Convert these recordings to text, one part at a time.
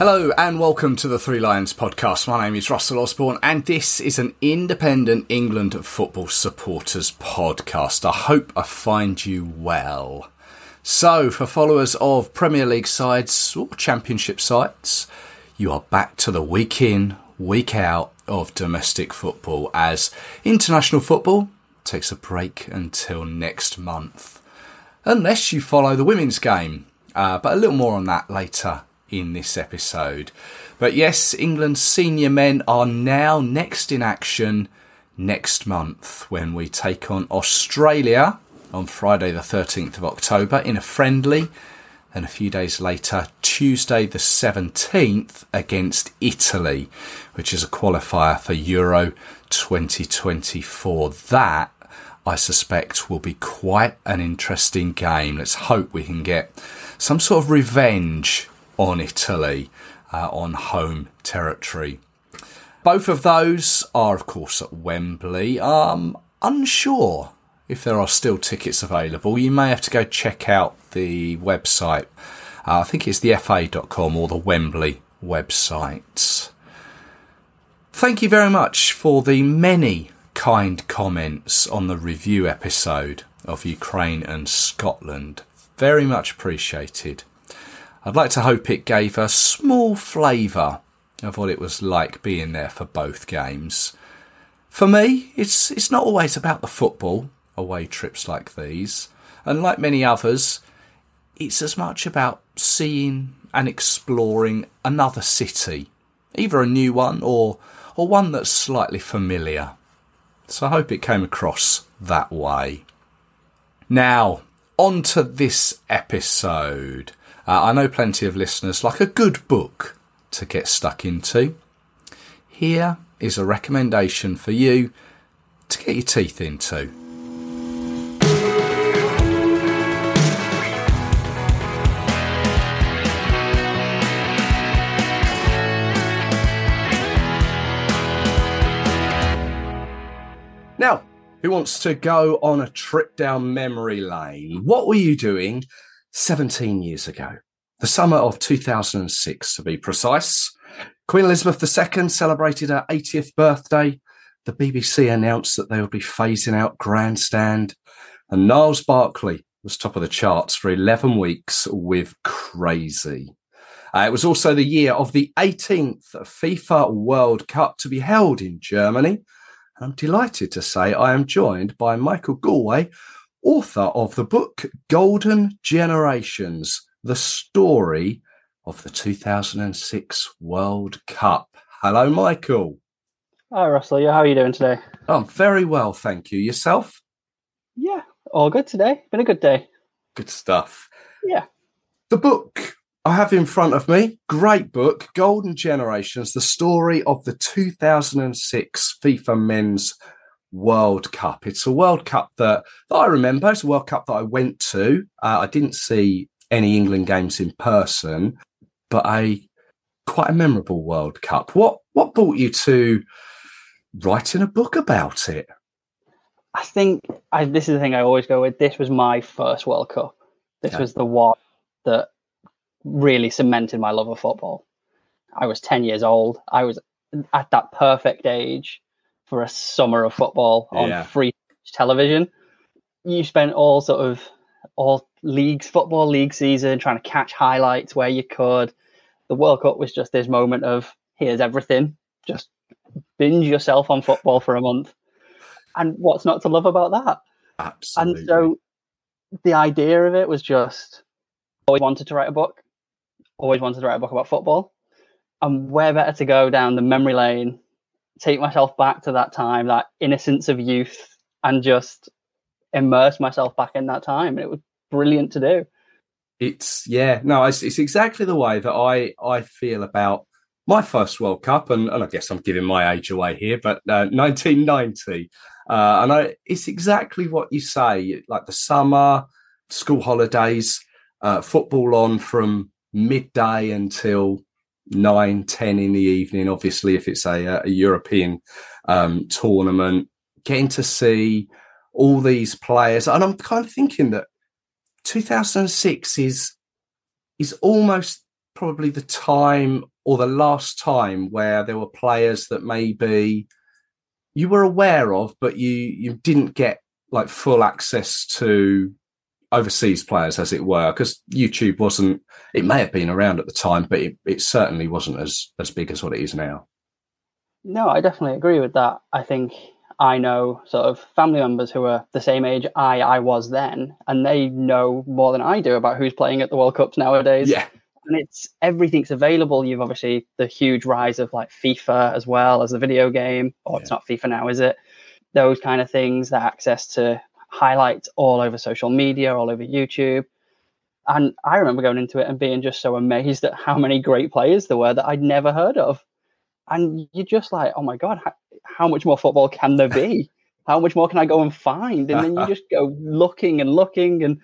Hello and welcome to the Three Lions podcast. My name is Russell Osborne and this is an independent England football supporters podcast. I hope I find you well. So, for followers of Premier League sides or Championship sides, you are back to the week in, week out of domestic football as international football takes a break until next month. Unless you follow the women's game, uh, but a little more on that later in this episode. But yes, England's senior men are now next in action next month when we take on Australia on Friday, the 13th of October, in a friendly. And a few days later, Tuesday the 17th, against Italy, which is a qualifier for Euro 2024. That, I suspect, will be quite an interesting game. Let's hope we can get some sort of revenge on Italy uh, on home territory. Both of those are, of course, at Wembley. Um, unsure if there are still tickets available. You may have to go check out the website. Uh, I think it's the fa.com or the Wembley website. Thank you very much for the many kind comments on the review episode of Ukraine and Scotland. Very much appreciated. I'd like to hope it gave a small flavour of what it was like being there for both games. For me, it's it's not always about the football away trips like these, and like many others, it's as much about seeing and exploring another city, either a new one or or one that's slightly familiar. So I hope it came across that way. Now, on to this episode. Uh, I know plenty of listeners like a good book to get stuck into. Here is a recommendation for you to get your teeth into. Now, who wants to go on a trip down memory lane? What were you doing 17 years ago, the summer of 2006 to be precise. Queen Elizabeth II celebrated her 80th birthday. The BBC announced that they would be phasing out Grandstand, and Gnarls Barkley was top of the charts for 11 weeks with Crazy. Uh, it was also the year of the 18th FIFA World Cup to be held in Germany. I'm delighted to say I am joined by Michael Gallwey author of the book Golden Generations The Story of the 2006 World Cup. Hello, Michael. Hi, Russell. How are you doing today? I'm very well, thank you. Yourself? Yeah, all good today. Been a good day. Good stuff. Yeah. The book I have in front of me, great book, Golden Generations, the story of the 2006 FIFA Men's World Cup. It's a World Cup that, that I remember. It's a World Cup that I went to. Uh, I didn't see any England games in person, but a quite a memorable World Cup. What what brought you to writing a book about it? I think I, this is the thing I always go with. This was my first World Cup. This was the one that really cemented my love of football. I was 10 years old. I was at that perfect age for a summer of football on yeah. free television. You spent all sort of all leagues, football league season, trying to catch highlights where you could. The World Cup was just this moment of here's everything. Just binge yourself on football for a month. And what's not to love about that? Absolutely. And so the idea of it was just always wanted to write a book, always wanted to write a book about football. And where better to go down the memory lane take myself back to that time, that innocence of youth, and just immerse myself back in that time. And it was brilliant to do. It's yeah, no, it's, it's exactly the way that I I feel about my first World Cup, and, and I guess I'm giving my age away here, but uh, 1990. Uh, and I, it's exactly what you say, like the summer, school holidays, uh, football on from midday until nine, ten in the evening. Obviously, if it's a, a European um, tournament, getting to see all these players, and I'm kind of thinking that 2006 is is almost probably the time or the last time where there were players that maybe you were aware of, but you you didn't get like full access to overseas players, as it were, because YouTube wasn't. It may have been around at the time, but it, it certainly wasn't as as big as what it is now. No, I definitely agree with that. I think I know sort of family members who are the same age I I was then, and they know more than I do about who's playing at the World Cups nowadays. Yeah. And it's everything's available. You've obviously the huge rise of like FIFA as well as the video game, oh, or yeah. it's not FIFA now, is it? Those kind of things, the access to highlights all over social media, all over YouTube. And I remember going into it and being just so amazed at how many great players there were that I'd never heard of. And you're just like, oh my God, how, how much more football can there be? how much more can I go and find? And then you just go looking and looking and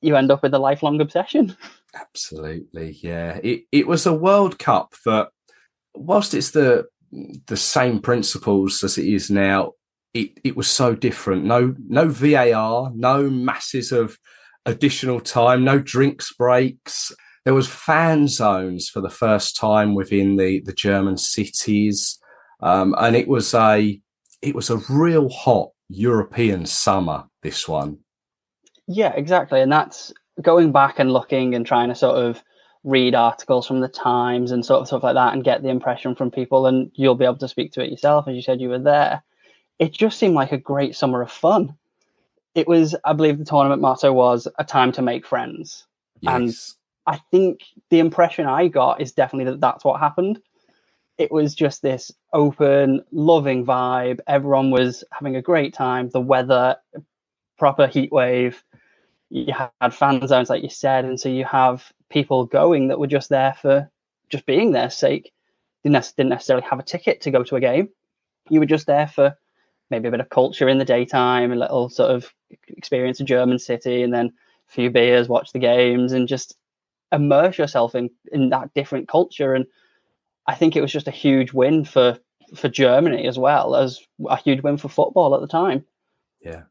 you end up with a lifelong obsession. Absolutely, yeah. It it was a World Cup that, whilst it's the the same principles as it is now, it, it was so different. No, no VAR, no masses of additional time, no drinks breaks. There was fan zones for the first time within the, the German cities. Um, and it was a, it was a real hot European summer, this one. Yeah, exactly. And that's going back and looking and trying to sort of read articles from the Times and sort of stuff like that and get the impression from people. And you'll be able to speak to it yourself, as you said you were there it just seemed like a great summer of fun. It was, I believe, the tournament motto was a time to make friends, yes. and I think the impression I got is definitely that that's what happened. It was just this open, loving vibe. Everyone was having a great time. The weather, proper heat wave. You had fan zones, like you said, and so you have people going that were just there for just being their sake. Didn't necessarily have a ticket to go to a game. You were just there for maybe a bit of culture in the daytime, a little sort of experience a German city, and then a few beers, watch the games, and just immerse yourself in in that different culture. And I think it was just a huge win for for Germany as well as a huge win for football at the time. Yeah,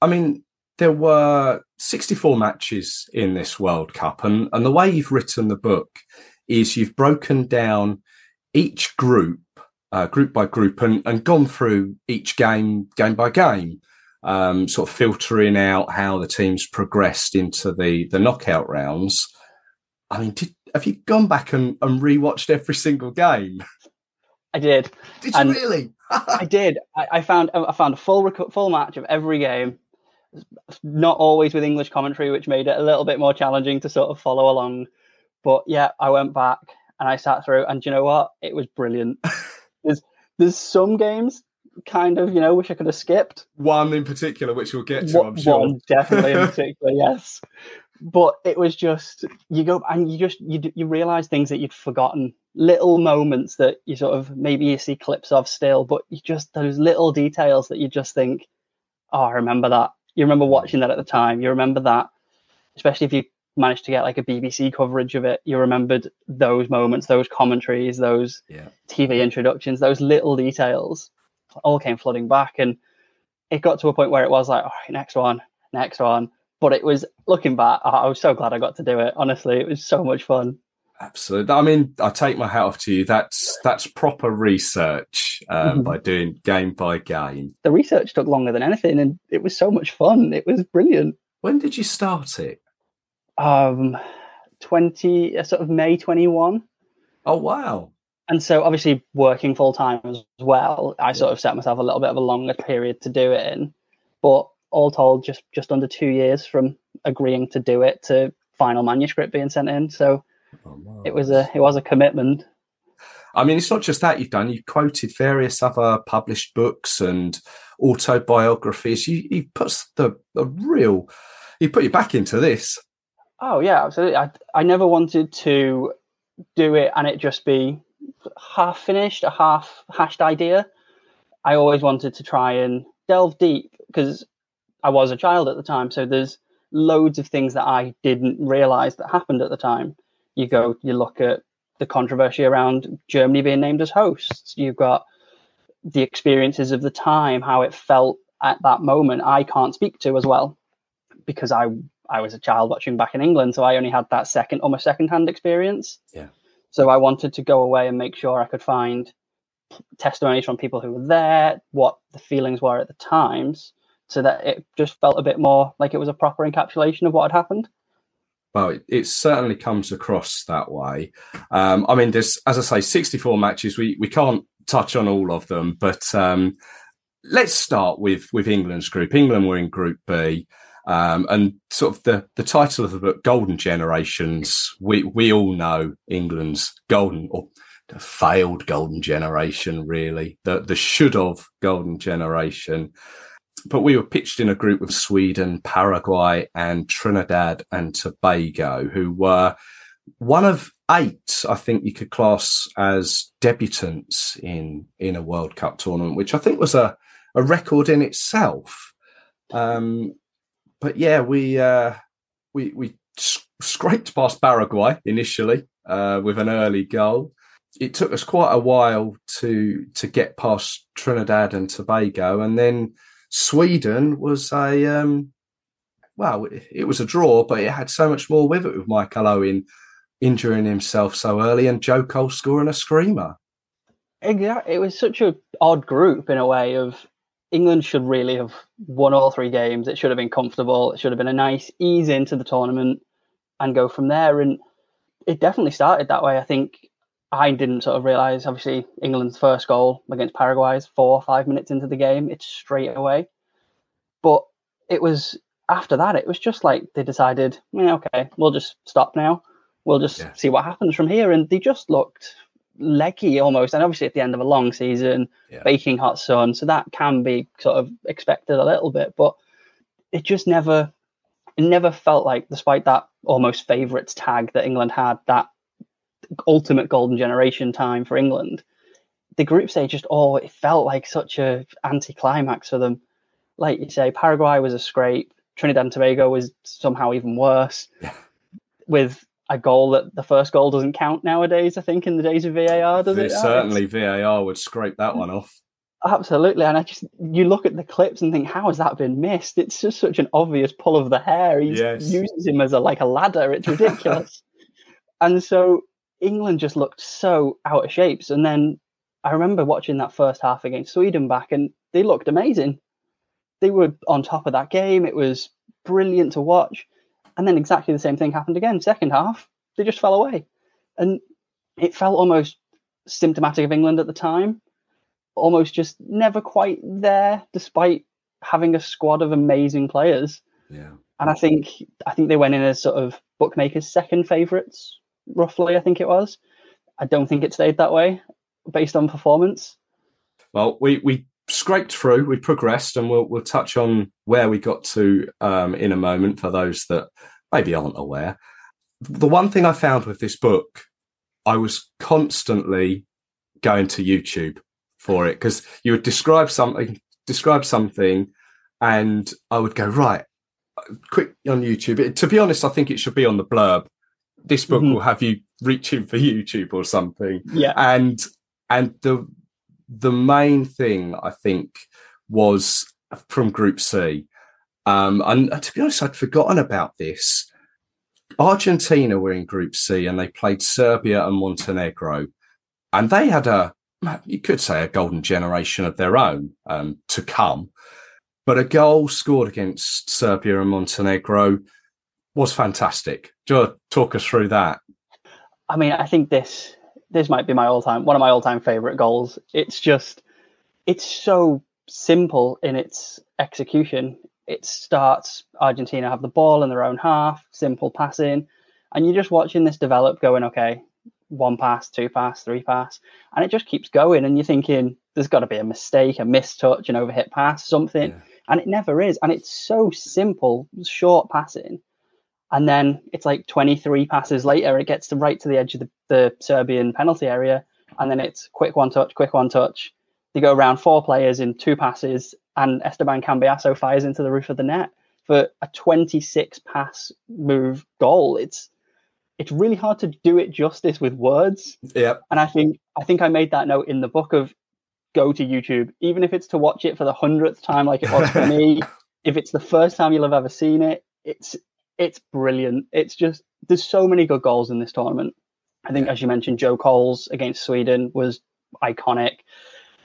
I mean there were 64 matches in this World Cup, and and the way you've written the book is you've broken down each group uh, group by group, and, and gone through each game, game by game, um, sort of filtering out how the teams progressed into the the knockout rounds. I mean, did, have you gone back and, and rewatched every single game? I did. Did you and really? I did. I, I, found I found a full full match of every game. Not always with English commentary, which made it a little bit more challenging to sort of follow along. But yeah, I went back and I sat through, and you know what? It was brilliant. There's some games kind of you know which I could have skipped. One in particular, which we'll get to, one, I'm sure. One definitely in particular, yes. But it was just you go and you just you you realize things that you'd forgotten, little moments that you sort of maybe you see clips of still, but you just those little details that you just think, oh, I remember that. You remember watching that at the time. You remember that, especially if you managed to get like a BBC coverage of it, you remembered those moments, those commentaries, those yeah. TV introductions, those little details all came flooding back. And it got to a point where it was like, all right, next one, next one. But it was looking back, I was so glad I got to do it. Honestly, it was so much fun. Absolutely. I mean, I take my hat off to you. That's that's proper research um, mm-hmm. by doing game by game. The research took longer than anything, and it was so much fun. It was brilliant. When did you start it? Um 20 uh, sort of May 21. Oh wow. And so obviously working full time as well, I yeah. sort of set myself a little bit of a longer period to do it in. But all told, just just under two years from agreeing to do it to final manuscript being sent in. So oh, it was a it was a commitment. I mean, it's not just that you've done. You've quoted various other published books and autobiographies. You you put the, the real you put your back into this. Oh yeah, absolutely. I I never wanted to do it and it just be half finished, a half hashed idea. I always wanted to try and delve deep because I was a child at the time. So there's loads of things that I didn't realize that happened at the time. You go, you look at the controversy around Germany being named as hosts. You've got the experiences of the time, how it felt at that moment. I can't speak to as well because I I was a child watching back in England, so I only had that second almost second hand experience. Yeah. So I wanted to go away and make sure I could find testimonies from people who were there, what the feelings were at the times, so that it just felt a bit more like it was a proper encapsulation of what had happened. Well, it, it certainly comes across that way. Um, I mean, there's, as I say, 64 matches. We we can't touch on all of them, but um, let's start with with England's group. England were in Group B. Um, and sort of the, the title of the book, Golden Generations, we, we all know England's golden or failed golden generation, really, the, the should have golden generation but we were pitched in a group with Sweden, Paraguay, and Trinidad and Tobago, who were one of eight, I think you could class as debutants in in a World Cup tournament, which I think was a, a record in itself. Um, but yeah, we uh, we we scraped past Paraguay initially uh, with an early goal. It took us quite a while to to get past Trinidad and Tobago, and then Sweden was a um, well, it was a draw, but it had so much more with it with Michael Owen injuring himself so early and Joe Cole scoring a screamer. Exactly, it was such a odd group in a way. Of England should really have won all three games. It should have been comfortable. It should have been a nice ease into the tournament and go from there. And it definitely started that way. I think I didn't sort of realise, obviously, England's first goal against Paraguay is four or five minutes into the game. It's straight away. But it was after that, it was just like they decided, yeah, okay, we'll just stop now. We'll just yeah. see what happens from here. And they just looked leggy almost. And obviously, at the end of a long season, yeah. baking hot sun. So that can be sort of expected a little bit. But it just never, it never felt like, despite that almost favourites tag that England had, that ultimate golden generation time for England. The group stage just oh, it felt like such a anticlimax for them. Like you say, Paraguay was a scrape. Trinidad and Tobago was somehow even worse. Yeah. With a goal that the first goal doesn't count nowadays. I think in the days of VAR, does it? Certainly, VAR would scrape that one off. Absolutely, and I just you look at the clips and think, how has that been missed? It's just such an obvious pull of the hair. He yes. uses him as a like a ladder. It's ridiculous. and so England just looked so out of shapes. And then I remember watching that first half against Sweden back, and they looked amazing. They were on top of that game. It was brilliant to watch. And then exactly the same thing happened again. Second half, they just fell away. And it felt almost symptomatic of England at the time, almost just never quite there, despite having a squad of amazing players. Yeah. And I think I think they went in as sort of bookmakers' second favourites roughly, I think it was. I don't think it stayed that way based on performance. Well, we, we scraped through, we progressed, and we'll, we'll touch on where we got to um, in a moment for those that maybe aren't aware. The one thing I found with this book, I was constantly going to YouTube for it because you would describe something, describe something, and I would go, right, quick on YouTube. It, to be honest, I think it should be on the blurb this book mm-hmm. will have you reaching for YouTube or something. Yeah. And and the the main thing I think was from Group C. Um, and to be honest, I'd forgotten about this. Argentina were in Group C and they played Serbia and Montenegro, and they had a you could say a golden generation of their own um, to come. But a goal scored against Serbia and Montenegro was fantastic. Do you talk us through that? I mean, I think this this might be my all time one of my all time favorite goals. It's just it's so simple in its execution. It starts Argentina have the ball in their own half, simple passing, and you're just watching this develop, going, okay, one pass, two pass, three pass, and it just keeps going. And you're thinking there's got to be a mistake, a mistouch, an overhit pass, something, yeah. and it never is. And it's so simple, short passing, and then it's like 23 passes later, it gets to right to the edge of the, the Serbian penalty area, and then it's quick one touch, quick one touch. They go around four players in two passes, and Esteban Cambiasso fires into the roof of the net for a 26 pass move goal. It's it's really hard to do it justice with words. Yep. And I think I think I made that note in the book of go to YouTube, even if it's to watch it for the hundredth time, like it was for me. If it's the first time you'll have ever seen it, it's it's brilliant. It's just there's so many good goals in this tournament. I think, as you mentioned, Joe Cole's against Sweden was iconic.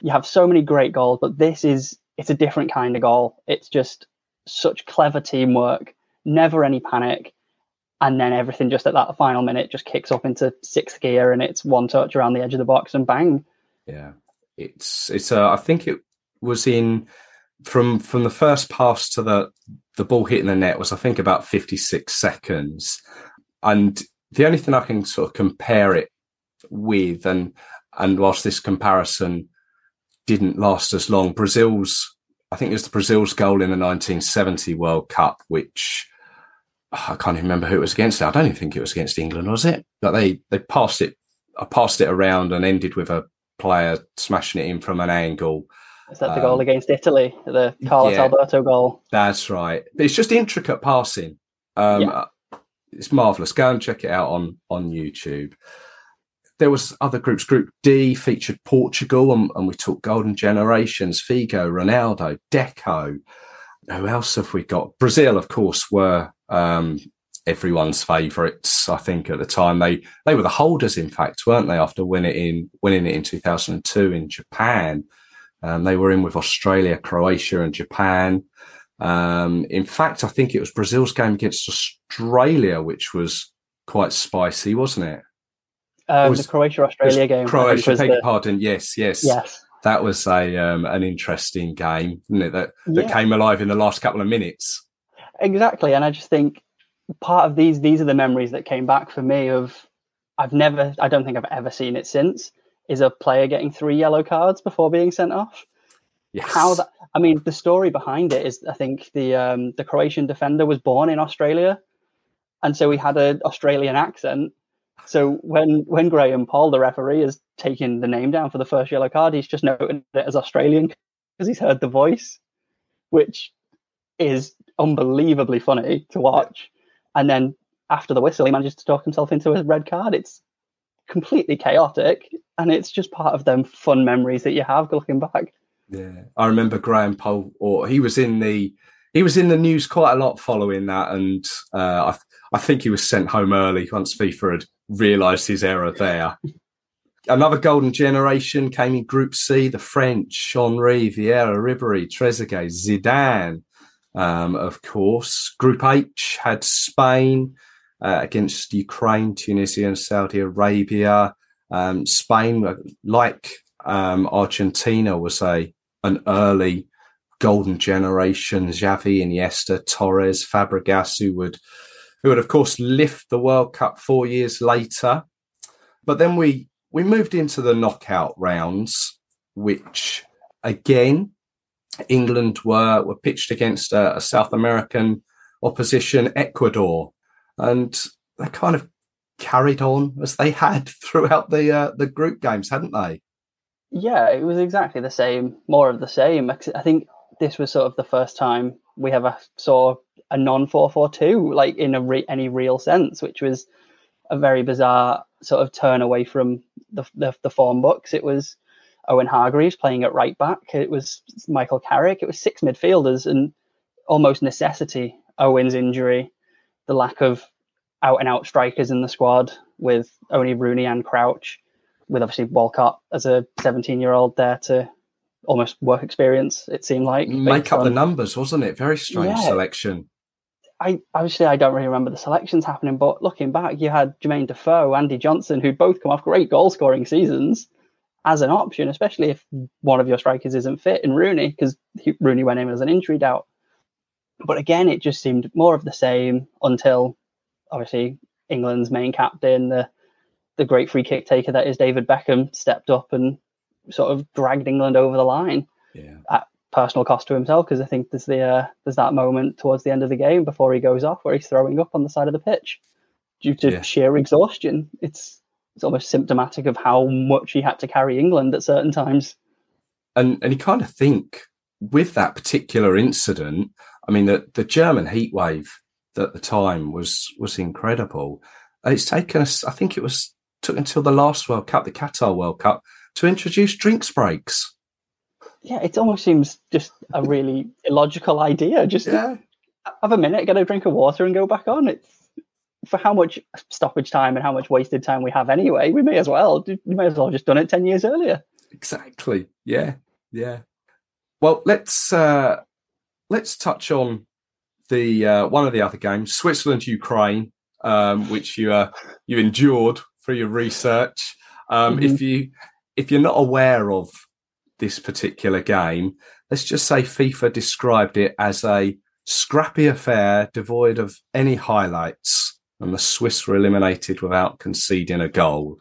You have so many great goals, but this is it's a different kind of goal. It's just such clever teamwork, never any panic, and then everything just at that final minute just kicks up into sixth gear, and it's one touch around the edge of the box and bang. Yeah, it's it's. Uh, I think it was in from from the first pass to the the ball hitting the net was I think about fifty six seconds, and the only thing I can sort of compare it with, and and whilst this comparison didn't last as long, Brazil's I think it was the Brazil's goal in the 1970 World Cup, which ah, I can't even remember who it was against. I don't even think it was against England, was it? But they they passed it, I passed it around and ended with a player smashing it in from an angle. Is that the um, goal against Italy? The Carlos yeah, Alberto goal? That's right. It's just intricate passing. Um, yeah. It's marvelous. Go and check it out on on YouTube there was other groups. Group D featured Portugal, and, and we talked Golden Generations, Figo, Ronaldo, Deco. Who else have we got? Brazil, of course, were um, everyone's favourites. I think at the time they they were the holders, in fact, weren't they? After winning it in winning it in two thousand and two in Japan, um, they were in with Australia, Croatia, and Japan. Um, in fact, I think it was Brazil's game against Australia, which was quite spicy, wasn't it? Um, the Croatia Australia game. Croatia, beg the... pardon. Yes, yes, yes. That was a um, an interesting game, didn't it? That that yeah. came alive in the last couple of minutes. Exactly, and I just think part of these these are the memories that came back for me. Of I've never, I don't think I've ever seen it since. Is a player getting three yellow cards before being sent off? Yes. How that? I mean, the story behind it is I think the um, the Croatian defender was born in Australia, and so he had an Australian accent so when when Graham Poll, the referee, is taking the name down for the first yellow card, he's just noting it as Australian because he's heard the voice, which is unbelievably funny to watch. And then after the whistle, he manages to talk himself into a red card. It's completely chaotic, and it's just part of them fun memories that you have looking back. Yeah, I remember Graham Poll, or he was in the he was in the news quite a lot following that, and uh, I I think he was sent home early once FIFA had realised his error there. Another golden generation came in Group C: the French, Henry, Vieira, Ribery, Trezeguet, Zidane, um, of course. Group H had Spain uh, against Ukraine, Tunisia, and Saudi Arabia. Um, Spain, like um, Argentina, was a an early golden generation. Xavi, Iniesta, Torres, Fabregas, who would who would of course lift the World Cup four years later. But then we we moved into the knockout rounds, which again England were were pitched against a, a South American opposition, Ecuador, and they kind of carried on as they had throughout the uh, the group games, hadn't they? Yeah, it was exactly the same, more of the same. I think this was sort of the first time we ever saw a non 442 like in a re- any real sense which was a very bizarre sort of turn away from the, the, the form books it was owen hargreaves playing at right back it was michael carrick it was six midfielders and almost necessity owen's injury the lack of out and out strikers in the squad with only rooney and crouch with obviously walcott as a 17 year old there to almost work experience it seemed like make up on, the numbers wasn't it? Very strange yeah, selection. I obviously I don't really remember the selections happening, but looking back, you had Jermaine Defoe, Andy Johnson, who both come off great goal scoring seasons as an option, especially if one of your strikers isn't fit in Rooney, because Rooney went in as an injury doubt. But again, it just seemed more of the same until obviously England's main captain, the the great free kick taker that is David Beckham, stepped up and sort of dragged England over the line. Yeah. At personal cost to himself because I think there's the uh, there's that moment towards the end of the game before he goes off where he's throwing up on the side of the pitch due to yeah. sheer exhaustion. It's it's almost symptomatic of how much he had to carry England at certain times. And and you kind of think with that particular incident, I mean, the, the German heat wave at the time was was incredible. It's taken us, I think it was took until the last World Cup, the Qatar World Cup, to introduce drinks breaks. Yeah, it almost seems just a really illogical idea. Just yeah. have a minute, get a drink of water, and go back on. It's for how much stoppage time and how much wasted time we have anyway. We may as well, we may as well have just done it ten years earlier. Exactly. Yeah. Yeah. Well, let's uh, let's touch on the uh, one of the other games, Switzerland Ukraine, um, which you uh, you endured for your research. Um, mm-hmm. If you if you're not aware of this particular game, let's just say FIFA described it as a scrappy affair devoid of any highlights, and the Swiss were eliminated without conceding a goal.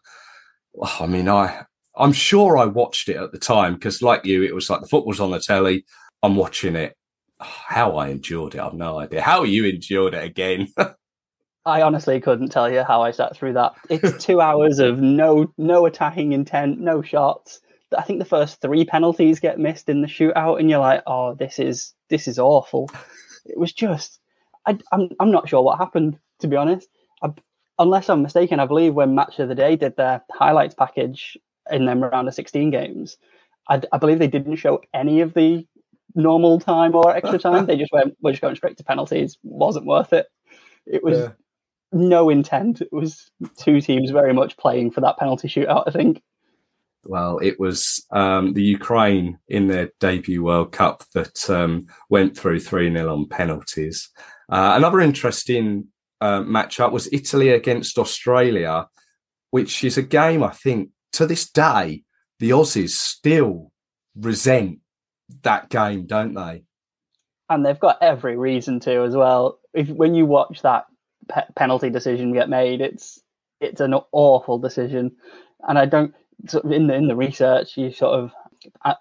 I mean, I I'm sure I watched it at the time because, like you, it was like the football's on the telly. I'm watching it. How I endured it, I've no idea. How you endured it again? I honestly couldn't tell you how I sat through that. It's two hours of no no attacking intent, no shots. I think the first three penalties get missed in the shootout, and you're like, "Oh, this is this is awful." It was just, I, am I'm, I'm not sure what happened to be honest. I, unless I'm mistaken, I believe when Match of the Day did their highlights package in them around the 16 games, I, I believe they didn't show any of the normal time or extra time. they just went, "We're just going straight to penalties." Wasn't worth it. It was. Yeah no intent. It was two teams very much playing for that penalty shootout, I think. Well, it was um, the Ukraine in their debut World Cup that um, went through 3 0 on penalties. Uh, another interesting uh, matchup was Italy against Australia, which is a game I think to this day, the Aussies still resent that game, don't they? And they've got every reason to as well. If when you watch that pe- penalty decision get made. It's it's an awful decision, and I don't. Sort of in the in the research, you sort of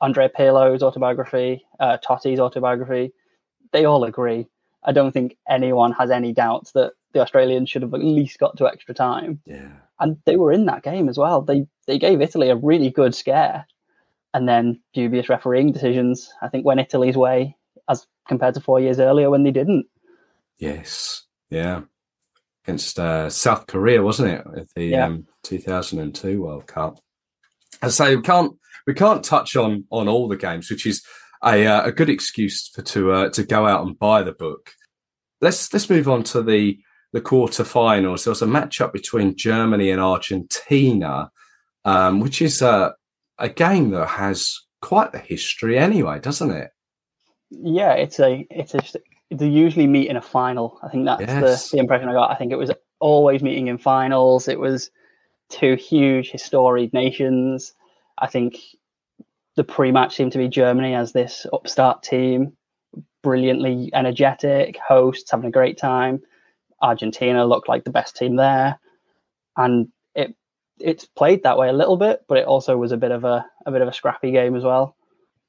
Andrea Pirlo's autobiography, uh, Totti's autobiography, they all agree. I don't think anyone has any doubts that the Australians should have at least got to extra time. Yeah. And they were in that game as well. They they gave Italy a really good scare. And then dubious refereeing decisions, I think, went Italy's way as compared to four years earlier when they didn't. Yes. Yeah against uh, South Korea, wasn't it? At the yeah. um, 2002 World Cup. I say we can't we can't touch on on all the games, which is a uh, a good excuse for to uh, to go out and buy the book. Let's let's move on to the the quarterfinals. There was a matchup between Germany and Argentina, um, which is a a game that has quite a history anyway, doesn't it? Yeah, it's a it's a they usually meet in a final. I think that's yes. the, the impression I got. I think it was always meeting in finals. It was two huge historic nations. I think the pre-match seemed to be Germany as this upstart team, brilliantly energetic, hosts having a great time. Argentina looked like the best team there, and it's played that way a little bit, but it also was a bit of a a bit of a scrappy game as well.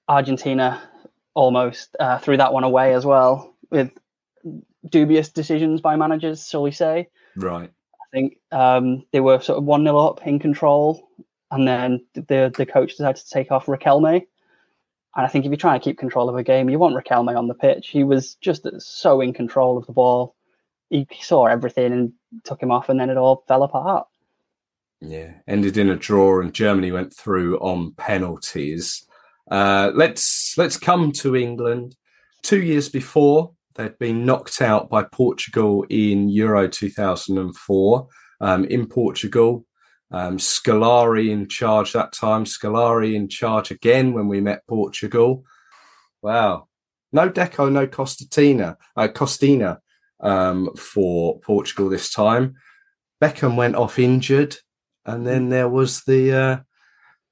Argentina almost uh, threw that one away as well with dubious decisions by managers, shall we say? Right. I think um, they were sort of one 0 up in control, and then the the coach decided to take off Riquelme. And I think if you're trying to keep control of a game, you want Riquelme on the pitch. He was just so in control of the ball. He saw everything and took him off, and then it all fell apart. Yeah, ended in a draw, and Germany went through on penalties. Uh, let's let's come to England. Two years before, They'd been knocked out by Portugal in Euro 2004 um, in Portugal. Um, Scolari in charge that time. Scolari in charge again when we met Portugal. Wow. No Deco, no Costatina, uh, Costinha um, for Portugal this time. Beckham went off injured, and then there was the uh,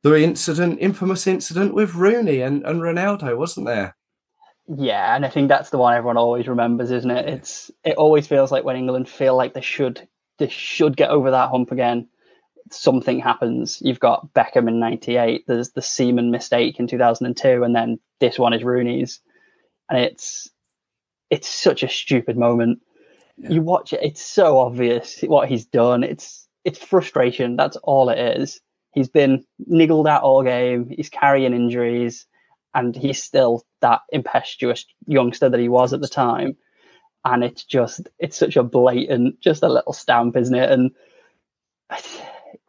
the incident, infamous incident with Rooney and, and Ronaldo, wasn't there? Yeah, and I think that's the one everyone always remembers, isn't it? It's it always feels like when England feel like they should they should get over that hump again, something happens. You've got Beckham in '98. There's the Seaman mistake in 2002, and then this one is Rooney's, and it's it's such a stupid moment. Yeah. You watch it; it's so obvious what he's done. It's it's frustration. That's all it is. He's been niggled at all game. He's carrying injuries, and he's still that impetuous youngster that he was at the time. And it's just, it's such a blatant, just a little stamp, isn't it? And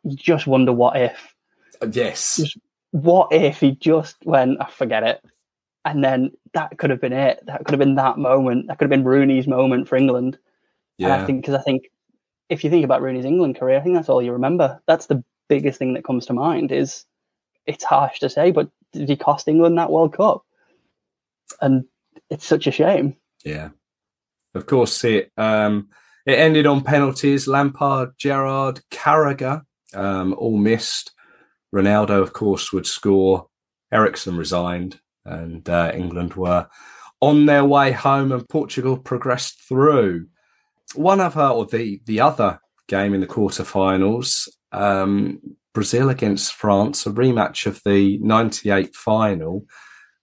you just wonder what if. Uh, yes. Just, what if he just went, oh, forget it. And then that could have been it. That could have been that moment. That could have been Rooney's moment for England. Yeah. And I think, because I think if you think about Rooney's England career, I think that's all you remember. That's the biggest thing that comes to mind is it's harsh to say, but did he cost England that World Cup? And it's such a shame. Yeah. Of course, it um, it ended on penalties. Lampard, Gerrard, Carragher um, all missed. Ronaldo, of course, would score. Eriksson resigned, and uh, England were on their way home, and Portugal progressed through. One of her, or the the other game in the quarterfinals, um, Brazil against France, a rematch of the '98 final,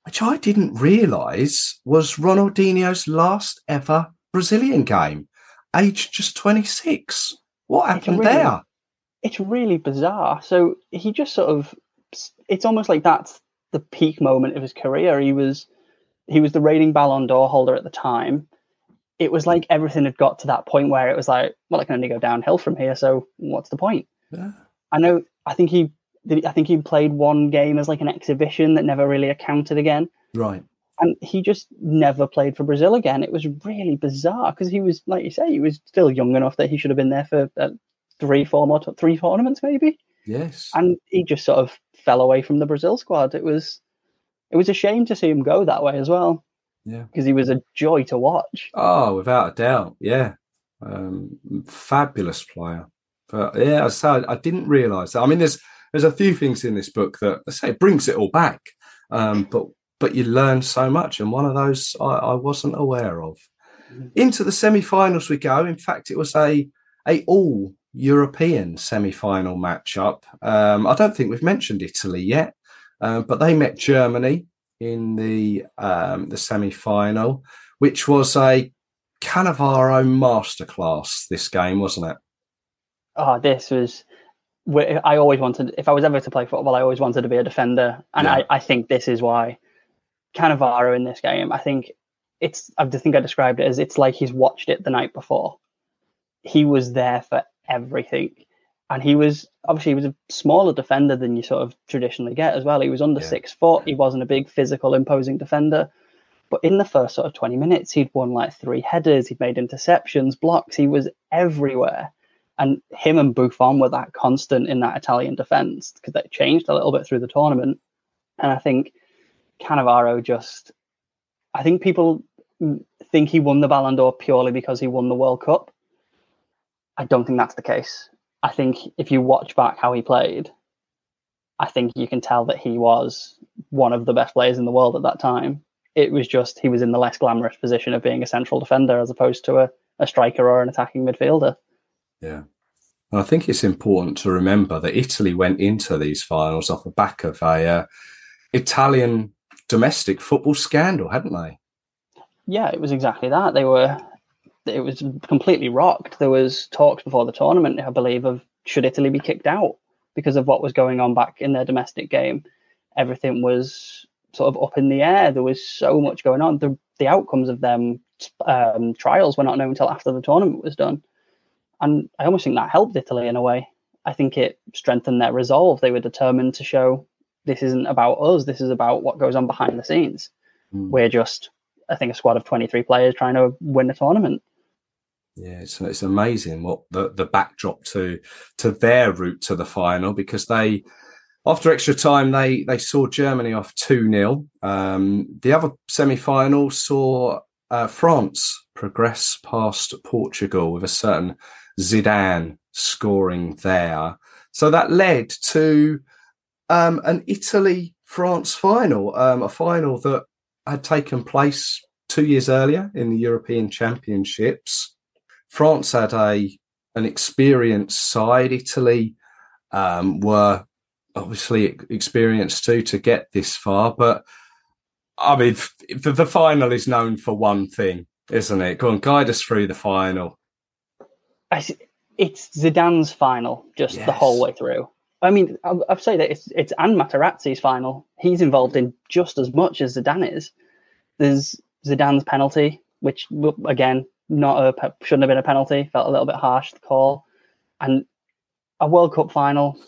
which I didn't realise was Ronaldinho's last ever Brazilian game, aged just 26. What happened really, there? It's really bizarre. So he just sort of, it's almost like that's the peak moment of his career. He was, he was the reigning Ballon d'Or holder at the time. It was like everything had got to that point where it was like, well, I can only go downhill from here. So what's the point? Yeah. I know. I think he, I think he played one game as like an exhibition that never really accounted again. Right and he just never played for Brazil again. It was really bizarre because he was, like you say, he was still young enough that he should have been there for uh, three, four more, three tournaments maybe. Yes, and he just sort of fell away from the Brazil squad. It was, it was a shame to see him go that way as well. Yeah, because he was a joy to watch. Oh, without a doubt, yeah, um, fabulous player. But yeah, I said I didn't realise that. I mean, there's there's a few things in this book that I say brings it all back. Um, but but you learn so much. And one of those I, I wasn't aware of. Mm-hmm. Into the semi-finals we go. In fact, it was a a all European semi-final matchup. Um, I don't think we've mentioned Italy yet, um, but they met Germany in the um, the semi-final, which was a Cannavaro masterclass. This game, wasn't it? Oh, this was. I always wanted, if I was ever to play football, I always wanted to be a defender, and yeah. I, I think this is why. Cannavaro in this game, I think it's I think I described it as it's like he's watched it the night before. He was there for everything. And he was obviously he was a smaller defender than you sort of traditionally get as well. He was under yeah. six foot. He wasn't a big physical imposing defender. But in the first sort of 20 minutes, he'd won like three headers, he'd made interceptions, blocks, he was everywhere. And him and Buffon were that constant in that Italian defence because they changed a little bit through the tournament. And I think Cannavaro just, I think people think he won the Ballon d'Or purely because he won the World Cup. I don't think that's the case. I think if you watch back how he played, I think you can tell that he was one of the best players in the world at that time. It was just he was in the less glamorous position of being a central defender as opposed to a, a striker or an attacking midfielder. Yeah. I think it's important to remember that Italy went into these finals off the back of a uh, Italian domestic football scandal, hadn't they? Yeah, it was exactly that. They were. It was completely rocked. There was talks before the tournament, I believe, of should Italy be kicked out because of what was going on back in their domestic game. Everything was sort of up in the air. There was so much going on. The the outcomes of them um, trials were not known until after the tournament was done, and I almost think that helped Italy in a way. I think it strengthened their resolve. They were determined to show this isn't about us. This is about what goes on behind the scenes. Mm. We're just, I think, a squad of 23 players trying to win a tournament. Yeah, it's it's amazing what the the backdrop to to their route to the final because they after extra time they they saw Germany off two 0 um, The other semi final saw uh, France progress past Portugal with a certain Zidane scoring there. So that led to um, an Italy France final, um, a final that had taken place two years earlier in the European Championships. France had a an experienced side. Italy um, were obviously experienced too to get this far, but I mean, the, the final is known for one thing, isn't it? Go on, guide us through the final. I, it's Zidane's final just Yes. the whole way through. I mean, I'll, I'll say that it's it's and Materazzi's final. He's involved in just as much as Zidane is. There's Zidane's penalty, which again not a shouldn't have been a penalty. Felt a little bit harsh the call, and a World Cup final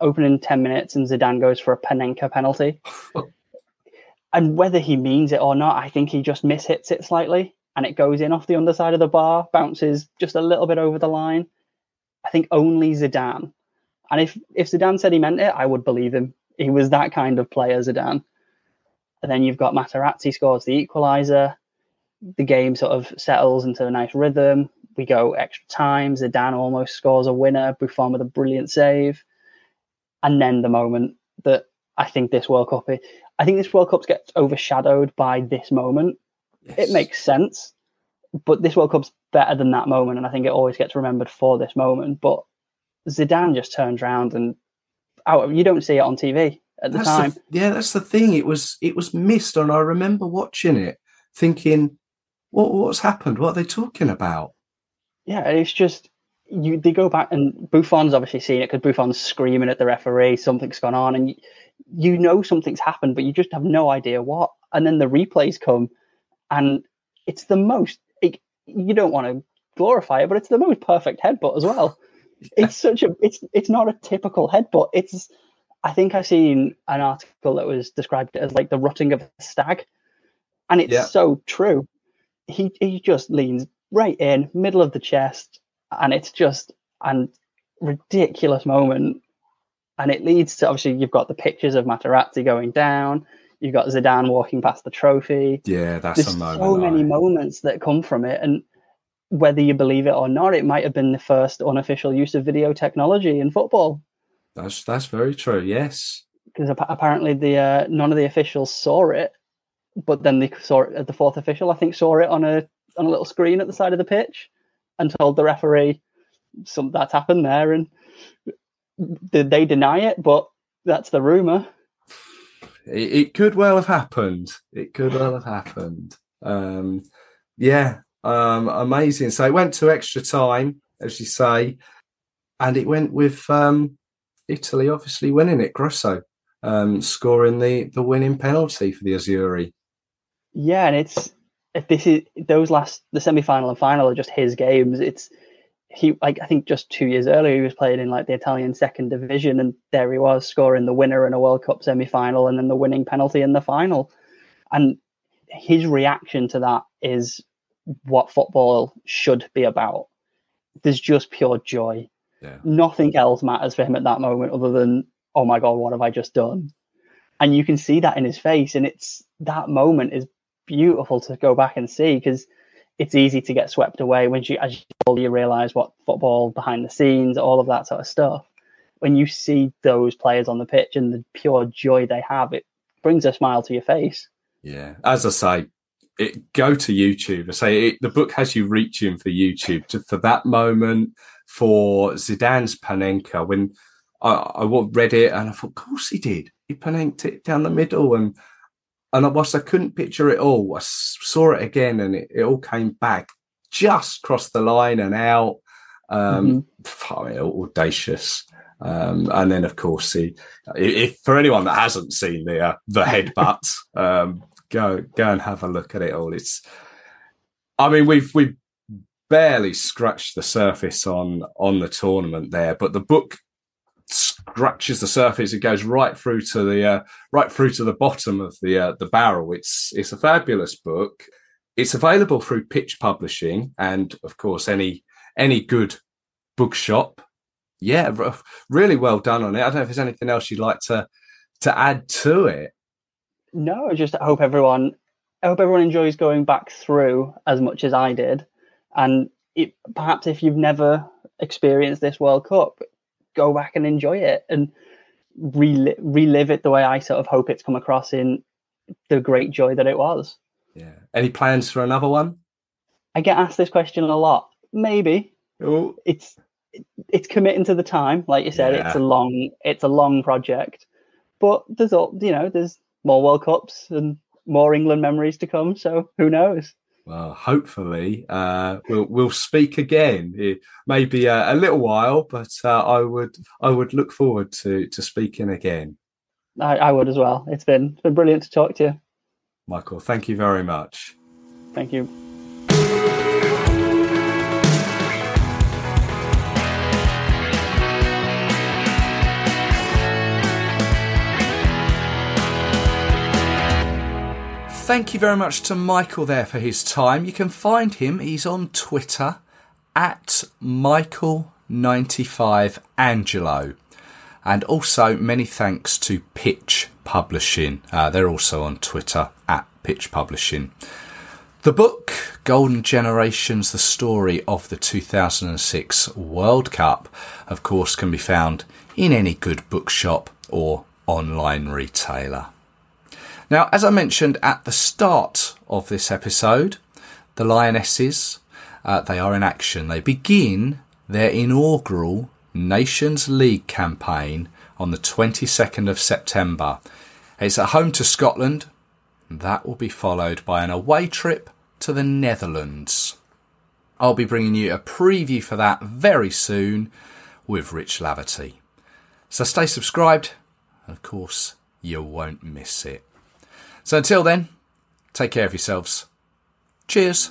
opening ten minutes, and Zidane goes for a Panenka penalty. and whether he means it or not, I think he just mishits it slightly, and it goes in off the underside of the bar, bounces just a little bit over the line. I think only Zidane. And if if Zidane said he meant it, I would believe him. He was that kind of player, Zidane. And then you've got Materazzi scores the equaliser. The game sort of settles into a nice rhythm. We go extra time. Zidane almost scores a winner. Buffon with a brilliant save. And then the moment that I think this World Cup, is, I think this World Cup gets overshadowed by this moment. Yes. It makes sense, but this World Cup's better than that moment, and I think it always gets remembered for this moment. But Zidane just turns around and out. You don't see it on TV at the That's time. The, yeah, that's the thing. It was it was missed, and I remember watching it, thinking, "What what's happened? What are they talking about?" Yeah, it's just you. They go back and Buffon's obviously seen it because Buffon's screaming at the referee. Something's gone on, and you, you know something's happened, but you just have no idea what. And then the replays come, and it's the most. It, you don't want to glorify it, but it's the most perfect headbutt as well. It's such a. It's it's not a typical headbutt. It's. I think I've seen an article that was described as like the rutting of a stag, and it's Yeah. so true. He he just leans right in, middle of the chest, and it's just an ridiculous moment. And it leads to obviously you've got the pictures of Materazzi going down, you've got Zidane walking past the trophy. Yeah, that's There's a moment. so many I- moments that come from it, and whether you believe it or not, it might have been the first unofficial use of video technology in football. That's that's very true. Yes. Because apparently the uh, none of the officials saw it, but then they saw it. The fourth official, I think, saw it on a on a little screen at the side of the pitch, and told the referee, "Some that's happened there," and they, they deny it, but that's the rumor. It, it could well have happened. It could well have happened. Um, yeah, um, amazing. So it went to extra time, as you say, and it went with um, Italy obviously winning it. Grosso um, scoring the the winning penalty for the Azzurri. Yeah, and it's if this is those last the semi final and final are just his games. It's he like I think just two years earlier he was playing in like the Italian second division, and there he was scoring the winner in a World Cup semi final and then the winning penalty in the final. And his reaction to that is what football should be about. There's just pure joy. Yeah. Nothing else matters for him at that moment other than, oh my god, what have I just done? And you can see that in his face, and it's that moment is beautiful to go back and see because it's easy to get swept away when you as you, you realize what football behind the scenes all of that sort of stuff when you see those players on the pitch and the pure joy they have it brings a smile to your face Yeah, as I say, it, go to YouTube. I say it, the book has you reaching for YouTube to, for that moment for Zidane's Panenka when I, I read it and I thought, of course he did. He panenked it down the middle and and whilst I couldn't picture it all, I saw it again and it, it all came back just crossed the line and out. Um, I mean, audacious. Um, and then, of course, the if for anyone that hasn't seen the uh, the headbutt, um, go go and have a look at it all. It's, I mean, we've we've barely scratched the surface on on the tournament there, but the book scratches the surface. It goes right through to the uh, right through to the bottom of the uh, the barrel. It's it's a fabulous book. It's available through Pitch Publishing, and of course, any any good bookshop. Yeah, really well done on it. I don't know if there's anything else you'd like to to add to it. no i just hope everyone i hope everyone enjoys going back through as much as i did and it, perhaps if you've never experienced this world cup go back and enjoy it and relive, relive it the way i sort of hope it's come across in the great joy that it was Yeah. Any plans for another one? I get asked this question a lot. Maybe Oh, it's it's committing to the time, like you said. It's a long it's a long project, but there's all you know. There's more World Cups and more England memories to come. So who knows? Well, hopefully, uh, we'll we'll speak again. Maybe a, a little while, but uh, I would I would look forward to to speaking again. I, I would as well. It's been it's been brilliant to talk to you. Michael, thank you very much. Thank you. Thank you very much to Michael there for his time. You can find him, he's on Twitter at Michael95Angelo. And also, many thanks to Pitch Publishing. Uh, they're also on Twitter at Pitch Publishing. The book, Golden Generations The Story of the 2006 World Cup, of course, can be found in any good bookshop or online retailer. Now, as I mentioned at the start of this episode, the Lionesses, uh, they are in action. They begin their inaugural Nations League campaign on the 22nd of September. It's at home to Scotland. That will be followed by an away trip to the Netherlands. I'll be bringing you a preview for that very soon with Rich Laverty. So stay subscribed, of course, you won't miss it. So until then, take care of yourselves. Cheers.